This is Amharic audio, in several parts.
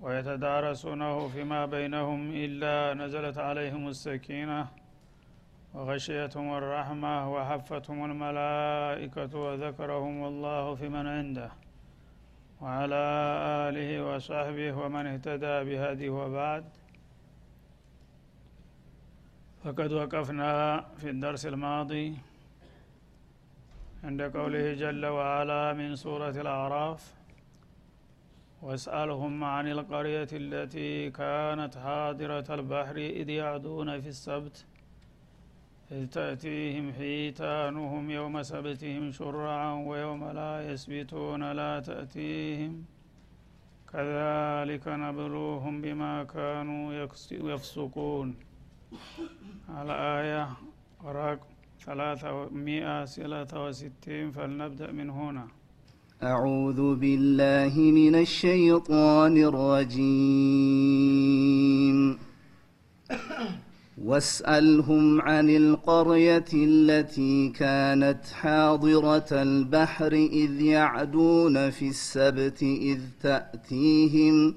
ويتدارسونه فيما بينهم إلا نزلت عليهم السكينة وغشيتهم الرحمة وحفتهم الملائكة وذكرهم الله في من عنده وعلى آله وصحبه ومن اهتدى بهديه وبعد. فقد وقفنا في الدرس الماضي عند قوله جل وعلا من سورة الأعراف. واسألهم عن القرية التي كانت حاضرة البحر إذ يعدون في السبت. إذ تأتيهم حيتانهم يوم سبتهم شرعا ويوم لا يسبتون لا تأتيهم. كذلك نبلوهم بما كانوا يفسقون. الآية رقم ثلاثة وستين فلنبدأ من هنا. أعوذ بالله من الشيطان الرجيم. واسألهم عن القرية التي كانت حاضرة البحر إذ يعدون في السبت إذ تأتيهم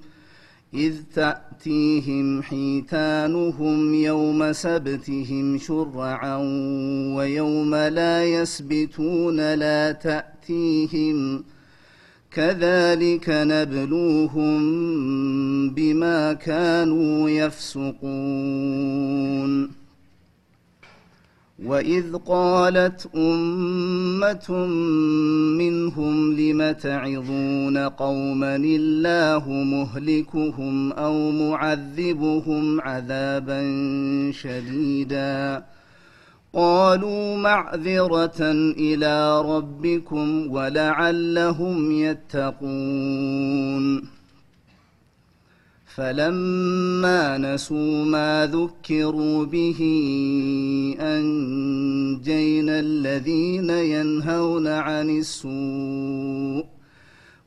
إذ تأتيهم حيتانهم يوم سبتهم شرعا ويوم لا يسبتون لا تأتيهم. كذلك نبلوهم بما كانوا يفسقون. وإذ قالت أمة منهم لم تعظون قوما الله مهلكهم أو معذبهم عذابا شديدا؟ قالوا معذرة إلى ربكم ولعلهم يتقون. فلما نسوا ما ذكروا به أنجينا الذين ينهون عن السوء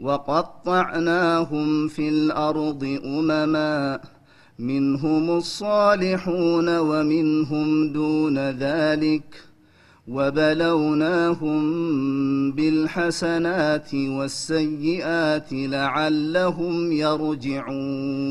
وقطعناهم في الأرض أمما منهم الصالحون ومنهم دون ذلك وبلوناهم بالحسنات والسيئات لعلهم يرجعون.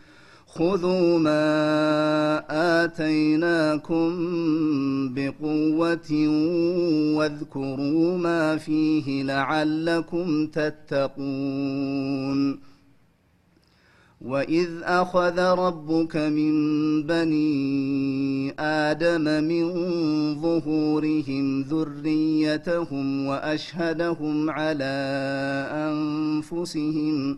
خذوا ما آتيناكم بقوة واذكروا ما فيه لعلكم تتقون وإذ أخذ ربك من بني آدم من ظهورهم ذريتهم وأشهدهم على أنفسهم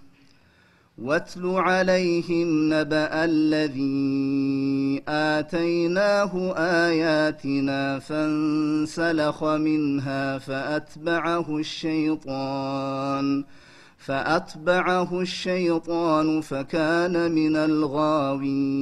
واتل عليهم نبأ الذي آتيناه آياتنا فانسلخ منها فأتبعه الشيطان فأتبعه الشيطان فكان من الغاوين.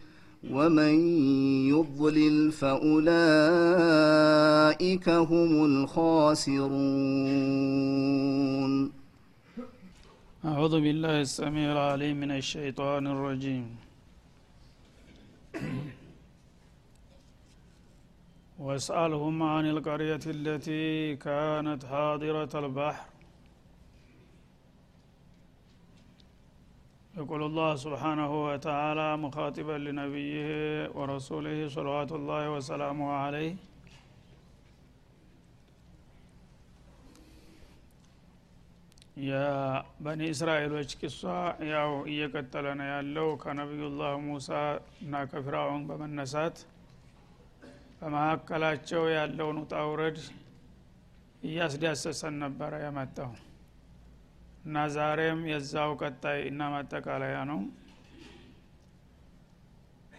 ومن يضلل فأولئك هم الخاسرون. أعوذ بالله السميع العليم من الشيطان الرجيم. واسألهم عن القرية التي كانت حاضرة البحر. يقول الله سبحانه وتعالى مخاطبا لنبيه ورسوله صلوات الله وسلامه عليه የበኒ እስራኤሎች ቂሷ ያው እየቀጠለ ነው ያለው ከነቢዩላህ ሙሳ እና ከፊራውን በመነሳት በመካከላቸው ያለውን ውጣ ውረድ እያስዳሰሰን ነበረ የመጣው እና ዛሬም የዛው ቀጣይ እና ማጠቃለያ ነው።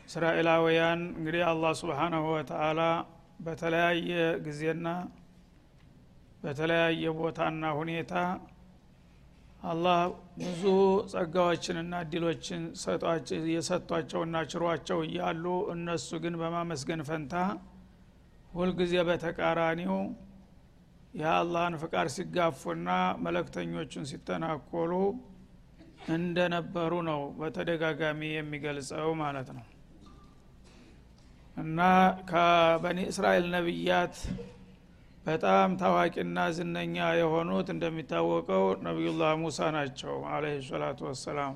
እስራኤላውያን እንግዲህ አላህ ስብሓናሁ ወተአላ በተለያየ ጊዜና በተለያየ ቦታና ሁኔታ አላህ ብዙ ጸጋዎችንና እድሎችን የሰጧቸውና ችሯቸው እያሉ እነሱ ግን በማመስገን ፈንታ ሁልጊዜ በተቃራኒው የአላህን ፍቃድ ሲጋፉና መለክተኞቹን ሲተናኮሉ እንደነበሩ ነው በተደጋጋሚ የሚገልጸው ማለት ነው። እና ከበኒ እስራኤል ነቢያት በጣም ታዋቂና ዝነኛ የሆኑት እንደሚታወቀው ነቢዩላህ ሙሳ ናቸው አለህ ሰላቱ ወሰላም።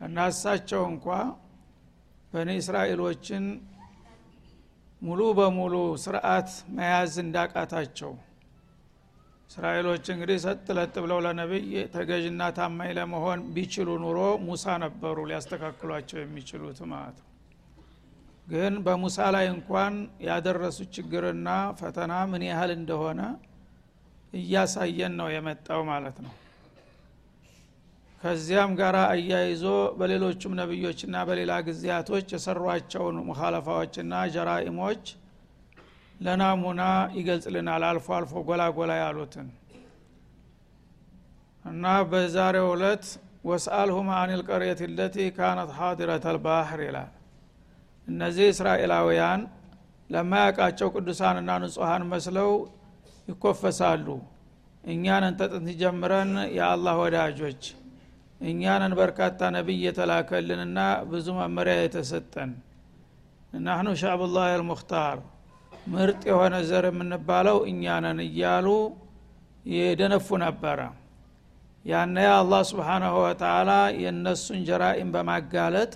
እና እሳቸው እንኳ በኒ እስራኤሎችን ሙሉ በሙሉ ስርዓት መያዝ እንዳቃታቸው። እስራኤሎች እንግዲህ ሰጥ ለጥ ብለው ለነቢይ ተገዥና ታማኝ ለመሆን ቢችሉ ኑሮ ሙሳ ነበሩ ሊያስተካክሏቸው የሚችሉት ማለት ግን በሙሳ ላይ እንኳን ያደረሱት ችግርና ፈተና ምን ያህል እንደሆነ እያሳየን ነው የመጣው ማለት ነው ከዚያም ጋር አያይዞ በሌሎቹም ነቢዮችና በሌላ ጊዜያቶች የሰሯቸውን ሙካለፋዎችና ጀራኢሞች ለናሙና ይገልጽልናል። አልፎ አልፎ ጎላ ጎላ ያሉትን እና በዛሬው ዕለት ወስአልሁም አን ልቀርየት ለቲ ካነት ሀዲረት አልባህር ይላል። እነዚህ እስራኤላውያን ለማያውቃቸው ቅዱሳንና ንጹሐን መስለው ይኮፈሳሉ። እኛንን ተጥንት ጀምረን የአላህ ወዳጆች እኛንን በርካታ ነቢይ የተላከልንና ብዙ መመሪያ የተሰጠን። ናህኑ ሻዕቡላህ አልሙክታር ምርጥ የሆነ ዘር የምንባለው እኛንን እያሉ የደነፉ ነበረ። ያነ አላህ ስብሓናሁ ወተላ የእነሱን ጀራኢም በማጋለጥ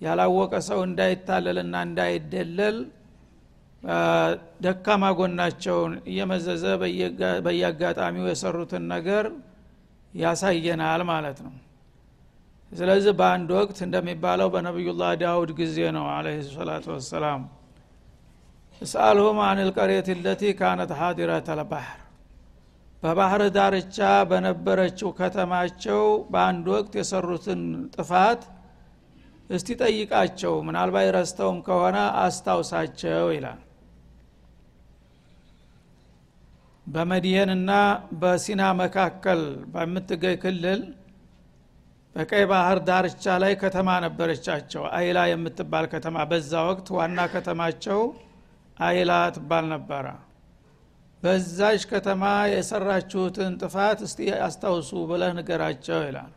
ያላወቀ ሰው እንዳይታለልና እንዳይደለል ደካማ ጎናቸውን እየመዘዘ በየአጋጣሚው የሰሩትን ነገር ያሳየናል ማለት ነው። ስለዚህ በአንድ ወቅት እንደሚባለው በነቢዩላህ ዳውድ ጊዜ ነው አለህ ሰላቱ ወሰላም። እስአልሁም አን ልቀሬት ለቲ ካነት ሀዲረት አልባህር። በባህር ዳርቻ በነበረችው ከተማቸው በአንድ ወቅት የሰሩትን ጥፋት እስቲ ጠይቃቸው ምናልባት ረስተውም ከሆነ አስታውሳቸው ይላል በመድየንና በሲና መካከል በምትገኝ ክልል በቀይ ባህር ዳርቻ ላይ ከተማ ነበረቻቸው። አይላ የምትባል ከተማ በዛ ወቅት ዋና ከተማቸው አይላ ትባል ነበረ። በዛች ከተማ የሰራችሁትን ጥፋት እስቲ አስታውሱ ብለህ ንገራቸው ይላል።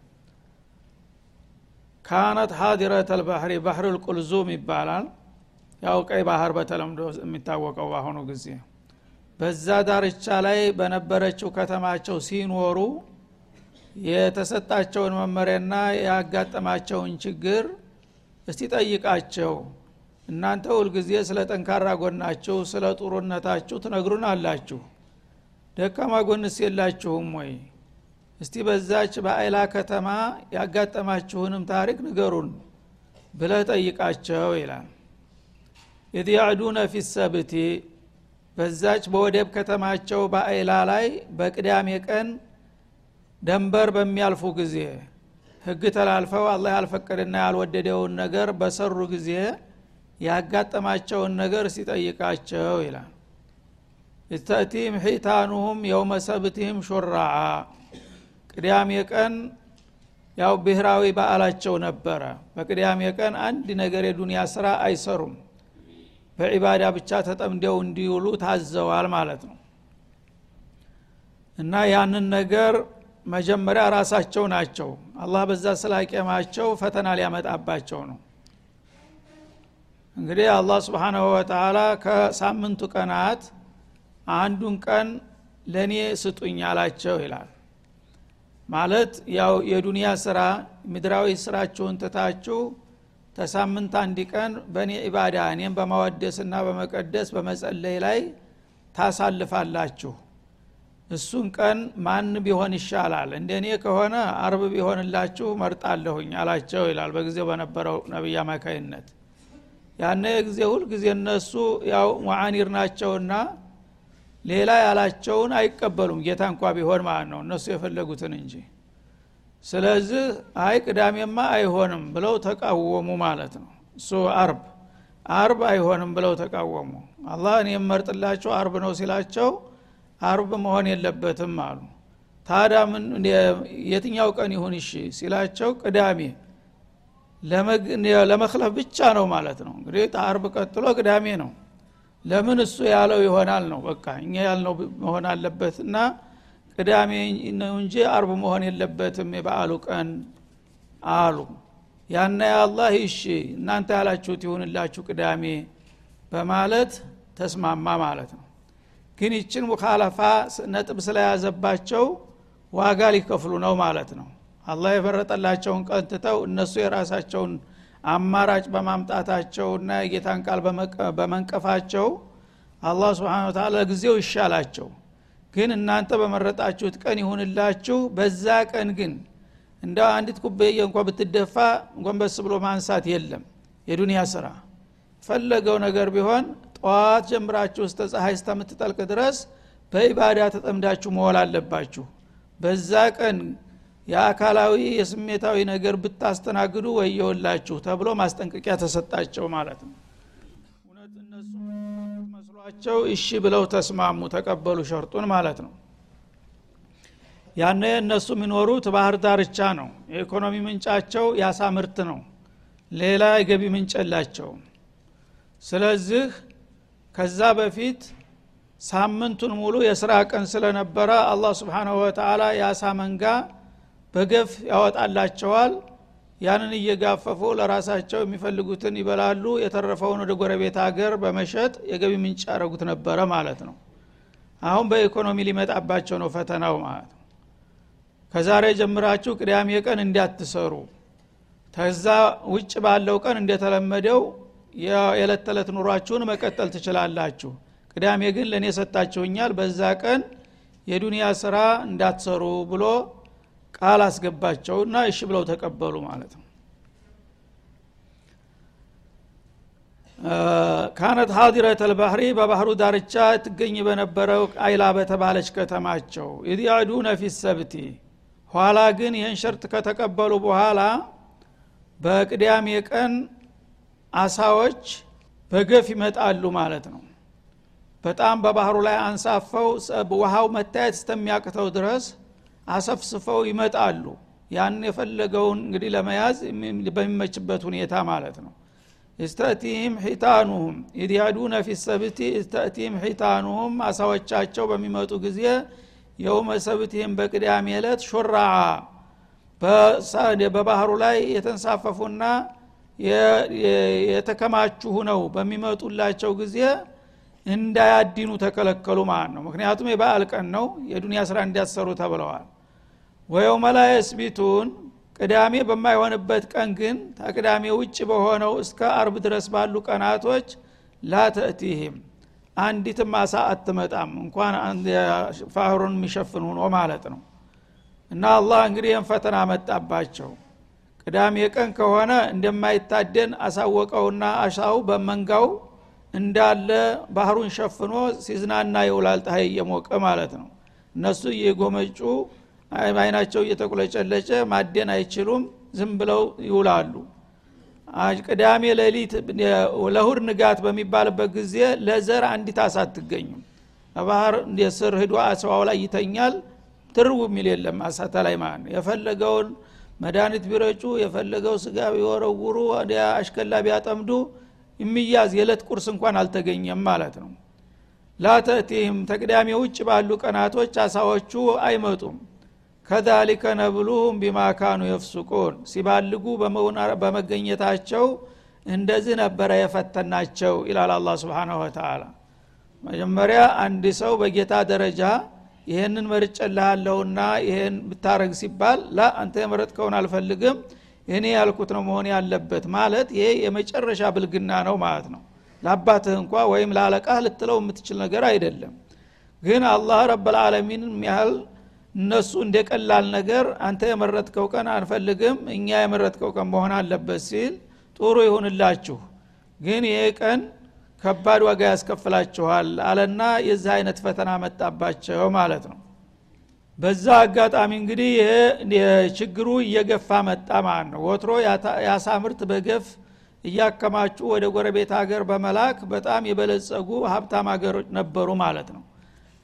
ካነት ሀዲረት አልባህሪ ባህር ልቁልዙም ይባላል። ያው ቀይ ባህር በተለምዶ የሚታወቀው በአሁኑ ጊዜ በዛ ዳርቻ ላይ በነበረችው ከተማቸው ሲኖሩ የተሰጣቸውን መመሪያና ያጋጠማቸውን ችግር እስቲ ጠይቃቸው። እናንተ ሁልጊዜ ስለ ጠንካራ ጎናችሁ ስለ ጥሩነታችሁ ትነግሩን አላችሁ ደካማ ጎንስ የላችሁም ወይ? እስቲ በዛች በአይላ ከተማ ያጋጠማችሁንም ታሪክ ንገሩን ብለህ ጠይቃቸው ይላል። ኢድ ያዕዱነ ፊ በዛች በወደብ ከተማቸው በአይላ ላይ በቅዳሜ ቀን ደንበር በሚያልፉ ጊዜ ህግ ተላልፈው አላህ ያልፈቀደና ያልወደደውን ነገር በሰሩ ጊዜ ያጋጠማቸውን ነገር ሲጠይቃቸው ይላል። እተእቲም ሒታኑሁም የውመ ሰብትህም ሹራዓ። ቅዳሜ ቀን ያው ብሔራዊ በዓላቸው ነበረ። በቅዳሜ ቀን አንድ ነገር የዱንያ ስራ አይሰሩም በዒባዳ ብቻ ተጠምደው እንዲውሉ ታዘዋል ማለት ነው። እና ያንን ነገር መጀመሪያ ራሳቸው ናቸው። አላህ በዛ ስላቄማቸው ፈተና ሊያመጣባቸው ነው። እንግዲህ አላህ ስብሓናሁ ወተላ ከሳምንቱ ቀናት አንዱን ቀን ለእኔ ስጡኝ አላቸው ይላል። ማለት ያው የዱንያ ስራ ምድራዊ ስራችሁን ትታችሁ ተሳምንት አንድ ቀን በእኔ ኢባዳ እኔም በማወደስና በመቀደስ በመጸለይ ላይ ታሳልፋላችሁ። እሱን ቀን ማን ቢሆን ይሻላል? እንደ እኔ ከሆነ አርብ ቢሆንላችሁ መርጣለሁኝ አላቸው ይላል በጊዜው በነበረው ነቢይ አማካይነት። ያነ ጊዜ ሁልጊዜ እነሱ ያው ሙዓኒር ናቸውና ሌላ ያላቸውን አይቀበሉም። ጌታ እንኳ ቢሆን ማለት ነው እነሱ የፈለጉትን እንጂ ስለዚህ አይ ቅዳሜማ አይሆንም ብለው ተቃወሙ ማለት ነው። እሱ አርብ አርብ አይሆንም ብለው ተቃወሙ። አላህ እኔ የመርጥላቸው አርብ ነው ሲላቸው አርብ መሆን የለበትም አሉ። ታዲያ ምን የትኛው ቀን ይሁን እሺ ሲላቸው ቅዳሜ ለመክለፍ ብቻ ነው ማለት ነው። እንግዲህ አርብ ቀጥሎ ቅዳሜ ነው። ለምን እሱ ያለው ይሆናል ነው በቃ እኛ ያልነው መሆን አለበት እና ቅዳሜ ነው እንጂ አርብ መሆን የለበትም የበዓሉ ቀን አሉ። ያና የአላህ እሺ እናንተ ያላችሁት ይሁንላችሁ ቅዳሜ በማለት ተስማማ ማለት ነው። ግን ይችን ሙካለፋ ነጥብ ስለያዘባቸው ዋጋ ሊከፍሉ ነው ማለት ነው። አላህ የፈረጠላቸውን ቀን ትተው እነሱ የራሳቸውን አማራጭ በማምጣታቸውና የጌታን ቃል በመንቀፋቸው አላህ ስብን ታላ ለጊዜው ይሻላቸው ግን እናንተ በመረጣችሁት ቀን ይሁንላችሁ። በዛ ቀን ግን እንደ አንዲት ኩበየ እንኳ ብትደፋ ጎንበስ ብሎ ማንሳት የለም። የዱንያ ስራ ፈለገው ነገር ቢሆን ጠዋት ጀምራችሁ እስተ ፀሐይ እስከምትጠልቅ ድረስ በኢባዳ ተጠምዳችሁ መዋል አለባችሁ። በዛ ቀን የአካላዊ የስሜታዊ ነገር ብታስተናግዱ ወየውላችሁ ተብሎ ማስጠንቀቂያ ተሰጣቸው ማለት ነው መስሏቸው እሺ ብለው ተስማሙ ተቀበሉ ሸርጡን ማለት ነው። ያነ እነሱ የሚኖሩት ባህር ዳርቻ ነው። የኢኮኖሚ ምንጫቸው ያሳ ምርት ነው። ሌላ የገቢ ምንጭ የላቸውም። ስለዚህ ከዛ በፊት ሳምንቱን ሙሉ የስራ ቀን ስለነበረ አላህ ስብሓናሁ ወተላ የአሳ መንጋ በገፍ ያወጣላቸዋል ያንን እየጋፈፉ ለራሳቸው የሚፈልጉትን ይበላሉ። የተረፈውን ወደ ጎረቤት ሀገር በመሸጥ የገቢ ምንጭ ያደረጉት ነበረ ማለት ነው። አሁን በኢኮኖሚ ሊመጣባቸው ነው ፈተናው ማለት ነው። ከዛሬ ጀምራችሁ ቅዳሜ ቀን እንዲያትሰሩ ከዛ ውጭ ባለው ቀን እንደተለመደው የዕለት ተዕለት ኑሯችሁን መቀጠል ትችላላችሁ። ቅዳሜ ግን ለእኔ ሰጣችሁኛል። በዛ ቀን የዱንያ ስራ እንዳትሰሩ ብሎ ቃል አስገባቸውና እሺ ብለው ተቀበሉ ማለት ነው። ካነት ሀዲረት አልባህሪ በባህሩ ዳርቻ ትገኝ በነበረው አይላ በተባለች ከተማቸው ኢድ ያዕዱነ ሰብቲ። ኋላ ግን ይህን ሸርጥ ከተቀበሉ በኋላ በቅዳሜ ቀን አሳዎች በገፍ ይመጣሉ ማለት ነው። በጣም በባህሩ ላይ አንሳፈው ውሃው መታየት እስተሚያቅተው ድረስ አሰፍስፈው ይመጣሉ። ያን የፈለገውን እንግዲህ ለመያዝ በሚመችበት ሁኔታ ማለት ነው። እስተእቲህም ሒታኑሁም ኢድያዱነ ፊ ሰብቲ እስተእቲህም ሒታኑሁም አሳዎቻቸው በሚመጡ ጊዜ የውመ ሰብትህም በቅዳሜ ዕለት ሹራዓ በባህሩ ላይ የተንሳፈፉና የተከማቹ ሁነው በሚመጡላቸው ጊዜ እንዳያዲኑ ተከለከሉ ማለት ነው። ምክንያቱም የበዓል ቀን ነው የዱንያ ስራ እንዲያሰሩ ተብለዋል ወየውመ ላ የስቢቱን። ቅዳሜ በማይሆንበት ቀን ግን ከቅዳሜ ውጭ በሆነው እስከ አርብ ድረስ ባሉ ቀናቶች ላተእቲህም አንዲትም አሳ አትመጣም። እንኳን ፋህሩን የሚሸፍን ሆኖ ማለት ነው። እና አላህ እንግዲህ ይህን ፈተና መጣባቸው። ቅዳሜ ቀን ከሆነ እንደማይታደን አሳወቀውና አሻው በመንጋው እንዳለ ባህሩን ሸፍኖ ሲዝናና ይውላል። ፀሐይ እየሞቀ ማለት ነው። እነሱ እየጎመጩ አይናቸው እየተቁለጨለጨ ማደን አይችሉም ዝም ብለው ይውላሉ። ቅዳሜ ሌሊት ለሁድ ንጋት በሚባልበት ጊዜ ለዘር አንዲት አሳ አትገኙም ባህር ስር ህዶ አስዋው ላይ ይተኛል። ትርው የሚል የለም አሳተ ላይ ማለት ነው። የፈለገውን መድኃኒት ቢረጩ የፈለገው ስጋ ቢወረውሩ አሽከላ ቢያጠምዱ የሚያዝ የዕለት ቁርስ እንኳን አልተገኘም ማለት ነው። ላተእቲህም ተቅዳሜ ውጭ ባሉ ቀናቶች አሳዎቹ አይመጡም ከዛሊከ ነብሉሁም ቢማካኑ የፍሱቁን። ሲባልጉ በመገኘታቸው እንደዚህ ነበረ የፈተናቸው ይላል አላ ስብን ወተላ መጀመሪያ አንድ ሰው በጌታ ደረጃ ይህንን መርጨልሃለሁና ይህን ብታረግ ሲባል ላ አንተ የመረጥከውን አልፈልግም እኔ ያልኩት ነው መሆን ያለበት ማለት ይሄ የመጨረሻ ብልግና ነው ማለት ነው። ለአባትህ እንኳ ወይም ለአለቃህ ልትለው የምትችል ነገር አይደለም። ግን አላህ ረብልዓለሚን ያህል እነሱ እንደ ቀላል ነገር አንተ የመረጥከው ቀን አንፈልግም እኛ የመረጥከው ቀን መሆን አለበት ሲል ጥሩ ይሁንላችሁ። ግን ይሄ ቀን ከባድ ዋጋ ያስከፍላችኋል አለና የዚህ አይነት ፈተና መጣባቸው ማለት ነው። በዛ አጋጣሚ እንግዲህ ችግሩ እየገፋ መጣ ማለት ነው። ወትሮ የአሳ ምርት በገፍ እያከማቹ ወደ ጎረቤት ሀገር በመላክ በጣም የበለጸጉ ሀብታም ሀገሮች ነበሩ ማለት ነው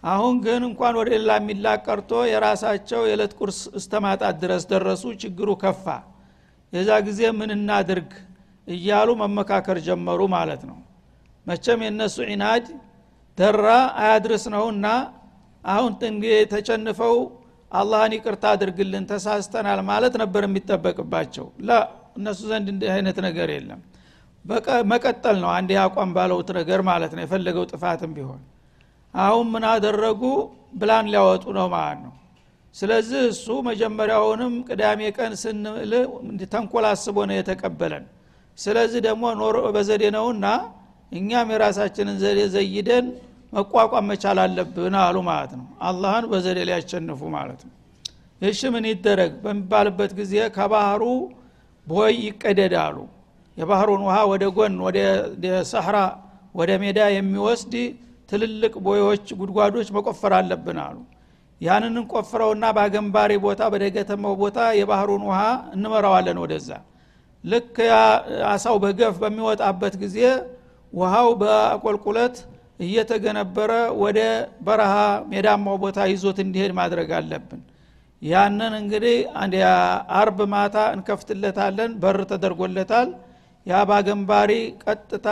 አሁን ግን እንኳን ወደ ሌላ የሚላቅ ቀርቶ የራሳቸው የዕለት ቁርስ እስተማጣት ድረስ ደረሱ ችግሩ ከፋ። የዛ ጊዜ ምን እናድርግ እያሉ መመካከር ጀመሩ ማለት ነው። መቸም የእነሱ ዒናድ ደራ አያድርስ ነውና አሁን ተጨንፈው አላህን ይቅርታ አድርግልን ተሳስተናል ማለት ነበር የሚጠበቅባቸው። ላ እነሱ ዘንድ እንዲህ አይነት ነገር የለም። መቀጠል ነው አንድ አቋም ባለውት ነገር ማለት ነው። የፈለገው ጥፋትም ቢሆን አሁን ምን አደረጉ? ብላን ሊያወጡ ነው ማለት ነው። ስለዚህ እሱ መጀመሪያውንም ቅዳሜ ቀን ስንል ተንኮል አስቦ ነው የተቀበለን። ስለዚህ ደግሞ ኖሮ በዘዴ ነውና እኛም የራሳችንን ዘዴ ዘይደን መቋቋም መቻል አለብን አሉ ማለት ነው። አላህን በዘዴ ሊያሸንፉ ማለት ነው። እሺ ምን ይደረግ? በሚባልበት ጊዜ ከባህሩ ቦይ ይቀደዳሉ። የባህሩን ውሃ ወደ ጎን ወደ ሰሕራ ወደ ሜዳ የሚወስድ ትልልቅ ቦዮች ጉድጓዶች መቆፈር አለብን አሉ። ያንን ቆፍረውና በአገንባሪ ቦታ በደገተማው ቦታ የባህሩን ውሃ እንመራዋለን ወደዛ። ልክ አሳው በገፍ በሚወጣበት ጊዜ ውሃው በአቆልቁለት እየተገነበረ ወደ በረሃ ሜዳማው ቦታ ይዞት እንዲሄድ ማድረግ አለብን። ያንን እንግዲህ አርብ ማታ እንከፍትለታለን። በር ተደርጎለታል። ያ ባገንባሪ ቀጥታ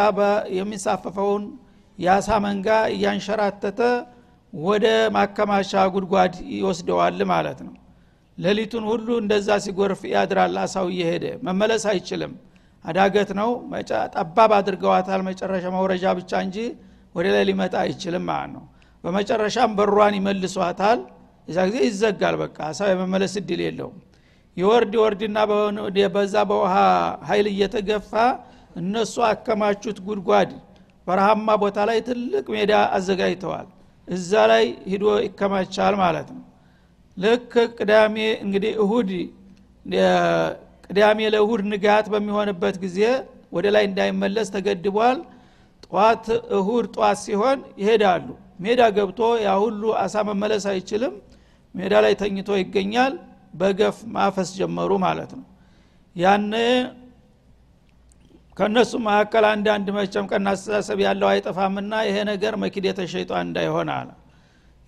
የሚሳፈፈውን የአሳ መንጋ እያንሸራተተ ወደ ማከማቻ ጉድጓድ ይወስደዋል ማለት ነው። ሌሊቱን ሁሉ እንደዛ ሲጎርፍ ያድራል አሳው እየሄደ መመለስ አይችልም። አዳገት ነው። ጠባብ አድርገዋታል። መጨረሻ መውረጃ ብቻ እንጂ ወደ ላይ ሊመጣ አይችልም ማለት ነው። በመጨረሻም በሯን ይመልሷታል። እዛ ጊዜ ይዘጋል። በቃ አሳው የመመለስ እድል የለውም። የወርድ ወርድና በዛ በውሃ ኃይል እየተገፋ እነሱ አከማቹት ጉድጓድ በረሃማ ቦታ ላይ ትልቅ ሜዳ አዘጋጅተዋል። እዛ ላይ ሂዶ ይከማቻል ማለት ነው። ልክ ቅዳሜ እንግዲህ እሁድ ቅዳሜ ለእሁድ ንጋት በሚሆንበት ጊዜ ወደ ላይ እንዳይመለስ ተገድቧል። ጠዋት እሁድ ጠዋት ሲሆን ይሄዳሉ። ሜዳ ገብቶ ያ ሁሉ አሳ መመለስ አይችልም። ሜዳ ላይ ተኝቶ ይገኛል። በገፍ ማፈስ ጀመሩ ማለት ነው። ያነ ከእነሱ መካከል አንዳንድ መቸም ቀና አስተሳሰብ ያለው አይጠፋምና ይሄ ነገር መኪደተ ሸይጣን እንዳይሆን አለ።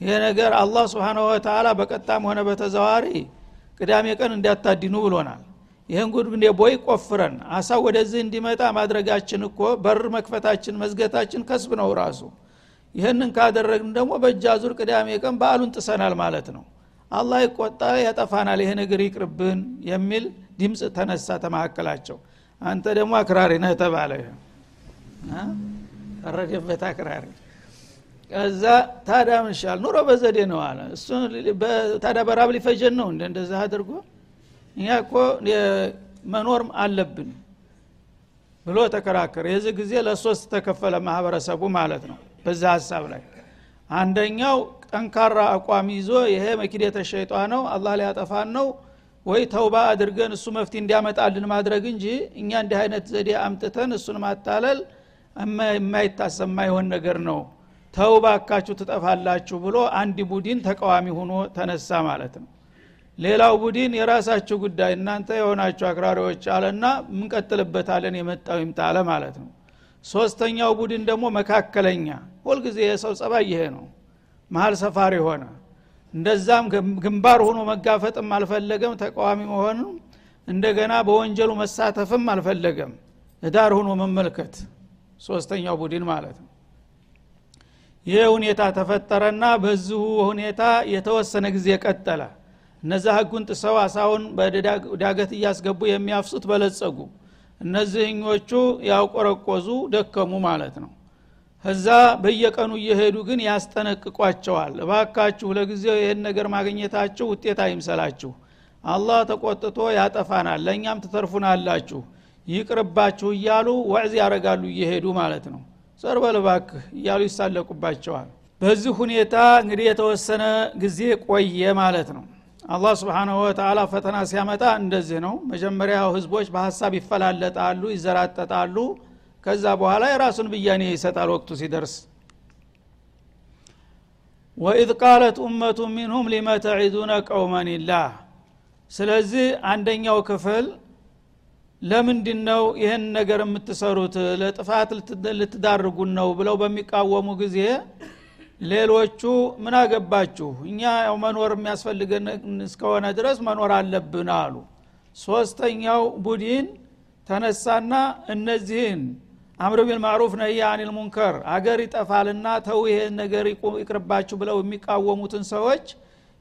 ይሄ ነገር አላህ ስብሓንሁ ወተላ በቀጣም ሆነ በተዘዋሪ ቅዳሜ ቀን እንዳታድኑ ብሎናል። ይህን ጉድ ቦይ ቆፍረን አሳ ወደዚህ እንዲመጣ ማድረጋችን እኮ በር መክፈታችን መዝገታችን ከስብ ነው ራሱ። ይህንን ካደረግን ደግሞ በእጅ አዙር ቅዳሜ ቀን በአሉን ጥሰናል ማለት ነው። አላህ ይቆጣ ያጠፋናል ይሄ ነገር ይቅርብን የሚል ድምፅ ተነሳ ተመካከላቸው አንተ ደግሞ አክራሪ ነህ ተባለ ፈረደበት አክራሪ። ከዛ ታዲያ ምንሻል ኑሮ በዘዴ ነው አለ። እሱ ታዲያ በራብ ሊፈጀን ነው እንደ እንደዛ አድርጎ እኛ እኮ መኖር አለብን ብሎ ተከራከረ። የዚህ ጊዜ ለሶስት ተከፈለ ማህበረሰቡ ማለት ነው በዛ ሀሳብ ላይ። አንደኛው ጠንካራ አቋም ይዞ ይሄ መኪደተ ሸይጣ ነው አላህ ሊያጠፋን ነው ወይ ተውባ አድርገን እሱ መፍት እንዲያመጣልን ማድረግ እንጂ እኛ እንዲህ አይነት ዘዴ አምጥተን እሱን ማታለል የማይታሰብ የማይሆን ነገር ነው። ተውባ አካችሁ ትጠፋላችሁ ብሎ አንድ ቡድን ተቃዋሚ ሆኖ ተነሳ ማለት ነው። ሌላው ቡድን የራሳችሁ ጉዳይ እናንተ የሆናችሁ አክራሪዎች አለና ምንቀጥልበታለን የመጣው ይምጣለ ማለት ነው። ሶስተኛው ቡድን ደግሞ መካከለኛ። ሁልጊዜ የሰው ጸባይ ይሄ ነው። መሀል ሰፋሪ ሆነ እንደዛም ግንባር ሆኖ መጋፈጥም አልፈለገም ተቃዋሚ መሆንም እንደገና በወንጀሉ መሳተፍም አልፈለገም። እዳር ሆኖ መመልከት ሶስተኛው ቡድን ማለት ነው። ይህ ሁኔታ ተፈጠረና በዚሁ ሁኔታ የተወሰነ ጊዜ ቀጠለ። እነዛ ህጉን ጥሰው አሳውን በዳገት እያስገቡ የሚያፍሱት በለጸጉ። እነዚህኞቹ ያውቆረቆዙ ደከሙ ማለት ነው እዛ በየቀኑ እየሄዱ ግን ያስጠነቅቋቸዋል። እባካችሁ ለጊዜው ይህን ነገር ማግኘታችሁ ውጤት አይምሰላችሁ። አላህ ተቆጥቶ ያጠፋናል ለእኛም ትተርፉናላችሁ። ይቅርባችሁ እያሉ ወዕዝ ያረጋሉ እየሄዱ ማለት ነው። ሰርበል እባክህ እያሉ ይሳለቁባቸዋል። በዚህ ሁኔታ እንግዲህ የተወሰነ ጊዜ ቆየ ማለት ነው። አላህ ስብሓናሁ ወተላ ፈተና ሲያመጣ እንደዚህ ነው። መጀመሪያ ህዝቦች በሀሳብ ይፈላለጣሉ ይዘራጠጣሉ ከዛ በኋላ የራሱን ብያኔ ይሰጣል ወቅቱ ሲደርስ። ወኢዝ ቃለት ኡመቱ ሚንሁም ሊመ ተዒዱነ ቀውመን ላህ ስለዚህ አንደኛው ክፍል ለምንድን ነው ይህን ነገር የምትሰሩት? ለጥፋት ልትዳርጉን ነው ብለው በሚቃወሙ ጊዜ ሌሎቹ ምን አገባችሁ? እኛ ያው መኖር የሚያስፈልገን እስከሆነ ድረስ መኖር አለብን አሉ። ሶስተኛው ቡድን ተነሳና እነዚህን አምር ቢል ማዕሩፍ ነህይ አኒል ሙንከር። አገር ይጠፋልና ተው ይሄን ነገር ይቅርባችሁ ብለው የሚቃወሙትን ሰዎች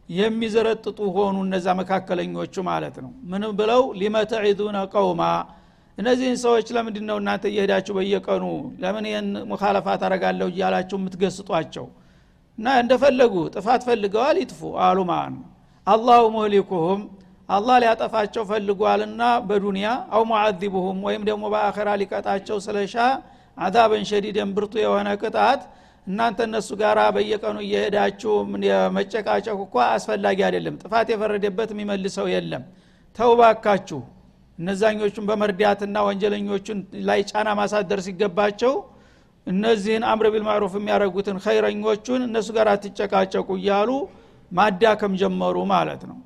የሚዘረጥጡ ሆኑ እነዛ መካከለኞቹ ማለት ነው። ምን ብለው ሊመተዒዱነ ቀውማ። እነዚህን ሰዎች ለምንድን ነው እናንተ እየሄዳችሁ በየቀኑ? ለምን ይህን ሙካለፋ ታረጋለሁ እያላችሁ የምትገስጧቸው? እና እንደፈለጉ ጥፋት ፈልገዋል ይጥፉ አሉ ማለት ነው። አላሁ ሙህሊኩሁም አላህ ሊያጠፋቸው ፈልጓልና በዱንያ አው ሙዓዚቡሁም ወይም ደግሞ በአኸራ ሊቀጣቸው ስለሻ አዛበን ሸዲደን ብርቱ የሆነ ቅጣት እናንተ እነሱ ጋር በየቀኑ እየሄዳችሁ መጨቃጨቅ እኳ አስፈላጊ አይደለም። ጥፋት የፈረደበት የሚመልሰው የለም። ተውባካችሁ እነዛኞቹን በመርዳትና ወንጀለኞቹን ላይ ጫና ማሳደር ሲገባቸው እነዚህን አምር ቢልማዕሩፍ የሚያደረጉትን ኸይረኞቹን እነሱ ጋር አትጨቃጨቁ እያሉ ማዳከም ጀመሩ ማለት ነው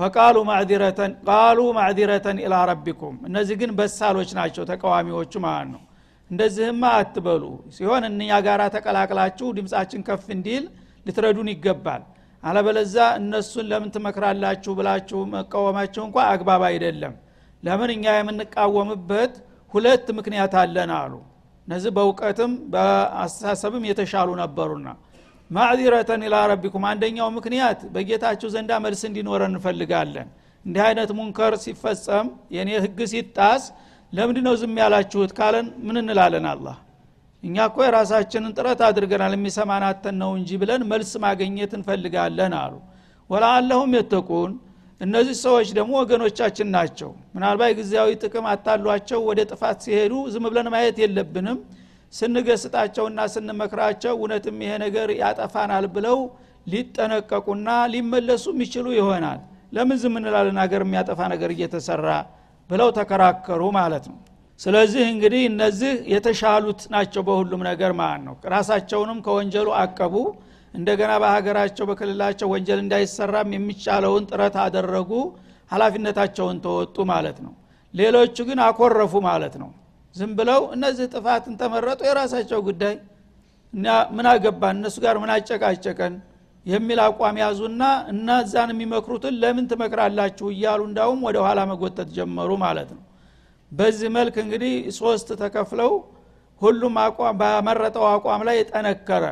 ፈቃሉ ማዕዲረተን ቃሉ ማዕዲረተን ኢላ ረቢኩም። እነዚህ ግን በሳሎች ናቸው ተቃዋሚዎቹ ማለት ነው። እንደዚህማ አትበሉ። ሲሆን እኛ ጋር ተቀላቅላችሁ ድምፃችን ከፍ እንዲል ልትረዱን ይገባል። አለበለዛ እነሱን ለምን ትመክራላችሁ ብላችሁ መቃወማቸው እንኳ አግባብ አይደለም። ለምን እኛ የምንቃወምበት ሁለት ምክንያት አለን አሉ። እነዚህ በእውቀትም በአስተሳሰብም የተሻሉ ነበሩና ማዕዚረተን ኢላ ረቢኩም አንደኛው ምክንያት በጌታችሁ ዘንዳ መልስ እንዲኖረን እንፈልጋለን። እንዲህ አይነት ሙንከር ሲፈጸም የኔ ህግ ሲጣስ ለምንድ ነው ዝም ያላችሁት ካለን ምን እንላለን? አላህ እኛ እኮ የራሳችንን ጥረት አድርገናል የሚሰማናተን ነው እንጂ ብለን መልስ ማግኘት እንፈልጋለን አሉ። ወላአለሁም የተቁን እነዚህ ሰዎች ደግሞ ወገኖቻችን ናቸው። ምናልባት ጊዜያዊ ጥቅም አታሏቸው ወደ ጥፋት ሲሄዱ ዝም ብለን ማየት የለብንም ስንገስጣቸውና ስንመክራቸው እውነትም ይሄ ነገር ያጠፋናል ብለው ሊጠነቀቁና ሊመለሱ የሚችሉ ይሆናል። ለምን ዝም እንላለን? ሀገር የሚያጠፋ ነገር እየተሰራ ብለው ተከራከሩ ማለት ነው። ስለዚህ እንግዲህ እነዚህ የተሻሉት ናቸው በሁሉም ነገር ማለት ነው። ራሳቸውንም ከወንጀሉ አቀቡ። እንደገና በሀገራቸው በክልላቸው ወንጀል እንዳይሰራም የሚቻለውን ጥረት አደረጉ። ሀላፊነታቸውን ተወጡ ማለት ነው። ሌሎቹ ግን አኮረፉ ማለት ነው ዝም ብለው እነዚህ ጥፋትን ተመረጡ የራሳቸው ጉዳይ። እና ምን አገባን? እነሱ ጋር ምን አጨቃጨቀን? የሚል አቋም ያዙና እነዛን የሚመክሩትን ለምን ትመክራላችሁ እያሉ እንዳውም ወደ ኋላ መጎተት ጀመሩ ማለት ነው። በዚህ መልክ እንግዲህ ሶስት ተከፍለው ሁሉም አቋም በመረጠው አቋም ላይ ጠነከረ።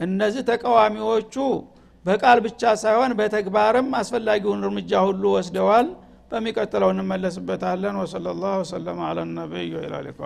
እነዚህ ተቃዋሚዎቹ በቃል ብቻ ሳይሆን በተግባርም አስፈላጊውን እርምጃ ሁሉ ወስደዋል በሚቀጥለው እንመለስበታለን። ወሰለ ላሁ ወሰለም አለ ነቢይ ሊቃ